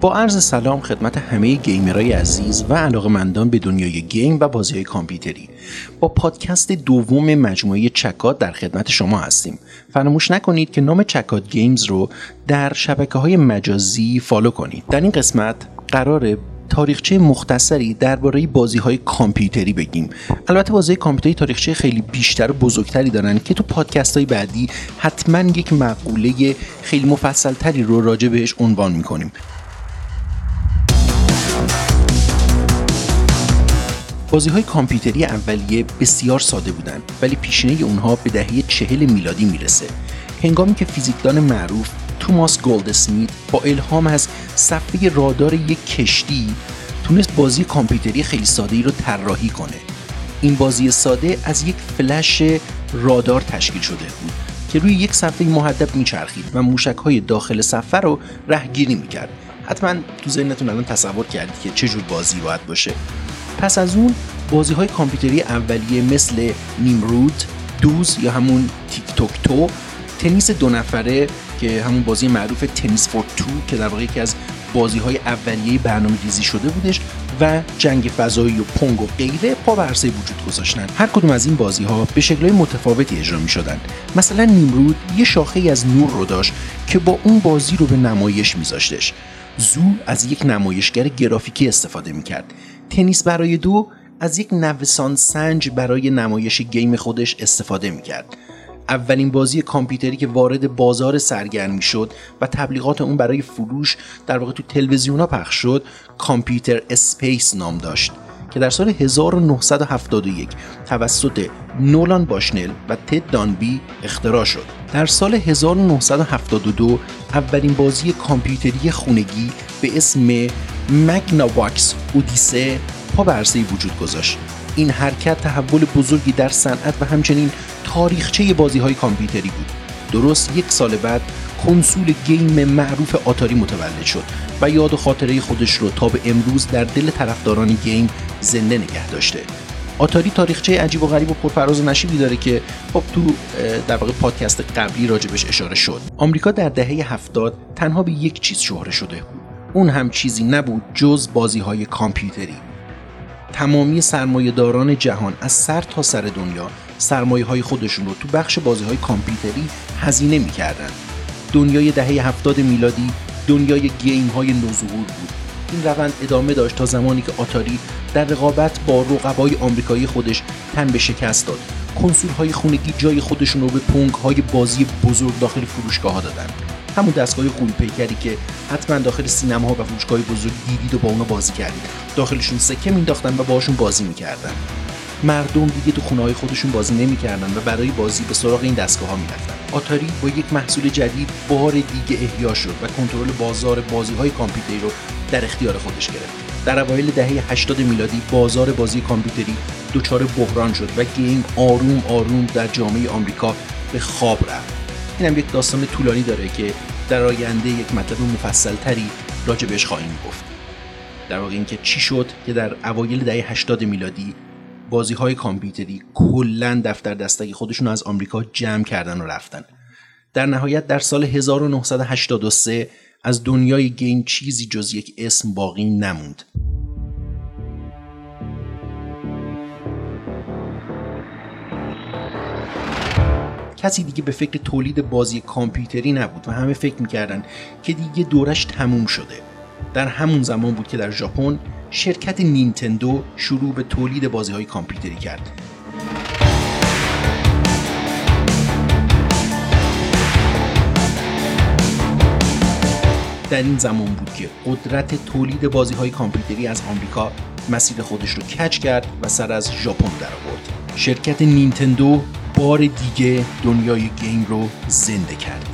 با عرض سلام خدمت همه gamer ای عزیز و علاقمندان به دنیای game و بازی کامپیوتری. با پادکست دوم مجموعه چکات در خدمت شما هستیم. فراموش نکنید که نام چکات Games رو در شبکه های مجازی follow کنید. در این قسمت قراره تاریخچه مختصری درباره بازی های کامپیوتری بگیم. البته بازی کامپیوتری تاریخچه خیلی بیشتر و بزرگتری دارن که تو پادکست های بعدی حتما یک مقوله خیلی مفصل تری رو راجع بهش عنوان می‌کنیم. بازی های کامپیوتری اولیه بسیار ساده بودند ولی پیشینه اونها به دهه چهل میلادی می‌رسه. هنگامی که فیزیکدان معروف توماس گولدسمیت با الهام از صفحه رادار یک کشتی تونست بازی کامپیوتری خیلی ساده ای رو طراحی کنه. این بازی ساده از یک فلش رادار تشکیل شده بود که روی یک صفحه محدب میچرخید و موشک های داخل صفحه رو رهگیری می‌کرد. حتما تو ذهنتون الان تصور کردید که چه جور بازی باید باشه. پس از اون بازی های کامپیوتری اولیه مثل نیمرود دوز یا همون تیک توک تو تنیس دو نفره که همون بازی معروف تنیس فور تو که در واقع یکی از بازی های اولیه برنامه ریزی شده بودش و جنگ فضایی و پونگ و غیره پا به عرصه وجود گذاشتن. هر کدوم از این بازی ها به شکل متفاوتی اجرا می شدن مثلا نیمرود یه شاخه از نور رو داشت که با اون بازی رو به نمایش میذاشتش. OXO از یک نمایشگر گرافیکی استفاده می‌کرد. تنیس برای دو از یک نوسان سنج برای نمایش game خودش استفاده می‌کرد اولین بازی کامپیوتری که وارد بازار سرگرمی شد و تبلیغات اون برای فروش در واقع تو تلویزیونا پخش شد Computer Space نام داشت که در سال 1971 توسط نولان باشنل و تد دانبی اختراع شد. در سال 1972 اولین بازی کامپیوتری خونگی به اسم مگناواکس اودیسه پا به وجود گذاشت. این حرکت تحول بزرگی در صنعت و همچنین تاریخچه بازی های کامپیوتری بود. درست یک سال بعد کنسول گیم معروف آتاری متولد شد و یاد و خاطره خودش رو تا به امروز در دل طرفداران گیم زنده نگه داشته آتاری تاریخچه عجیب و غریب و پرفراز و نشیبی داره که خب تو در واقع پادکست قبلی راجبش اشاره شد آمریکا در دهه هفتاد تنها به یک چیز شهره شده اون هم چیزی نبود جز بازی های کامپیوتری. تمامی سرمایهداران جهان از سر تا سر دنیا سرمایه های خودشون رو تو بخش بازی های کامپیوتری هزینه می‌کردن. دنیای دهه هفتاد میلادی دنیای گیم های نوظهور بود. این روند ادامه داشت تا زمانی که آتاری در رقابت با رقبای آمریکایی خودش تن به شکست داد. کنسول های خونگی جای خودشون رو به پونگ های بازی بزرگ داخل فروشگاه ها دادن. همون دستگاه قول پیکری که حتما داخل سینما ها و فروشگاه بزرگ دیدید و با اونا بازی کردید. داخلشون سکه مینداختن و باشون بازی می‌کردن. مردم دیگه تو خونه های خودشون بازی نمی‌کردن و برای بازی به سراغ این دستگاه ها می‌رفتن. آتاری با یک محصول جدید بار دیگه احیا شد و کنترل بازار بازی های کامپیوتری رو در اختیار خودش گرفت. در اوایل دهه 80 میلادی بازار بازی کامپیوتری دچار بحران شد و گیم آروم آروم در جامعه آمریکا به خواب رفت. اینم یک داستان طولانی داره که در آینده یک مطلب مفصل تری راجع بهش خواهیم گفت. در واقع اینکه چی شد که در اوایل دهه 80 میلادی بازی های کامپیوتری کلا دفتر دستگی خودشون از آمریکا جمع کردن و رفتن. در نهایت در سال 1983 از دنیای گیم چیزی جز یک اسم باقی نموند. کسی دیگه به فکر تولید بازی کامپیوتری نبود و همه فکر می‌کردن که دیگه دورش تموم شده. در همون زمان بود که در ژاپن شرکت نینتندو شروع به تولید بازی های کامپیوتری کرد. در این زمان بود که قدرت تولید بازی های کامپیوتری از آمریکا مسیر خودش رو کچ کرد و سر از ژاپن در آورد شرکت نینتندو بار دیگه دنیای گیم رو زنده کرد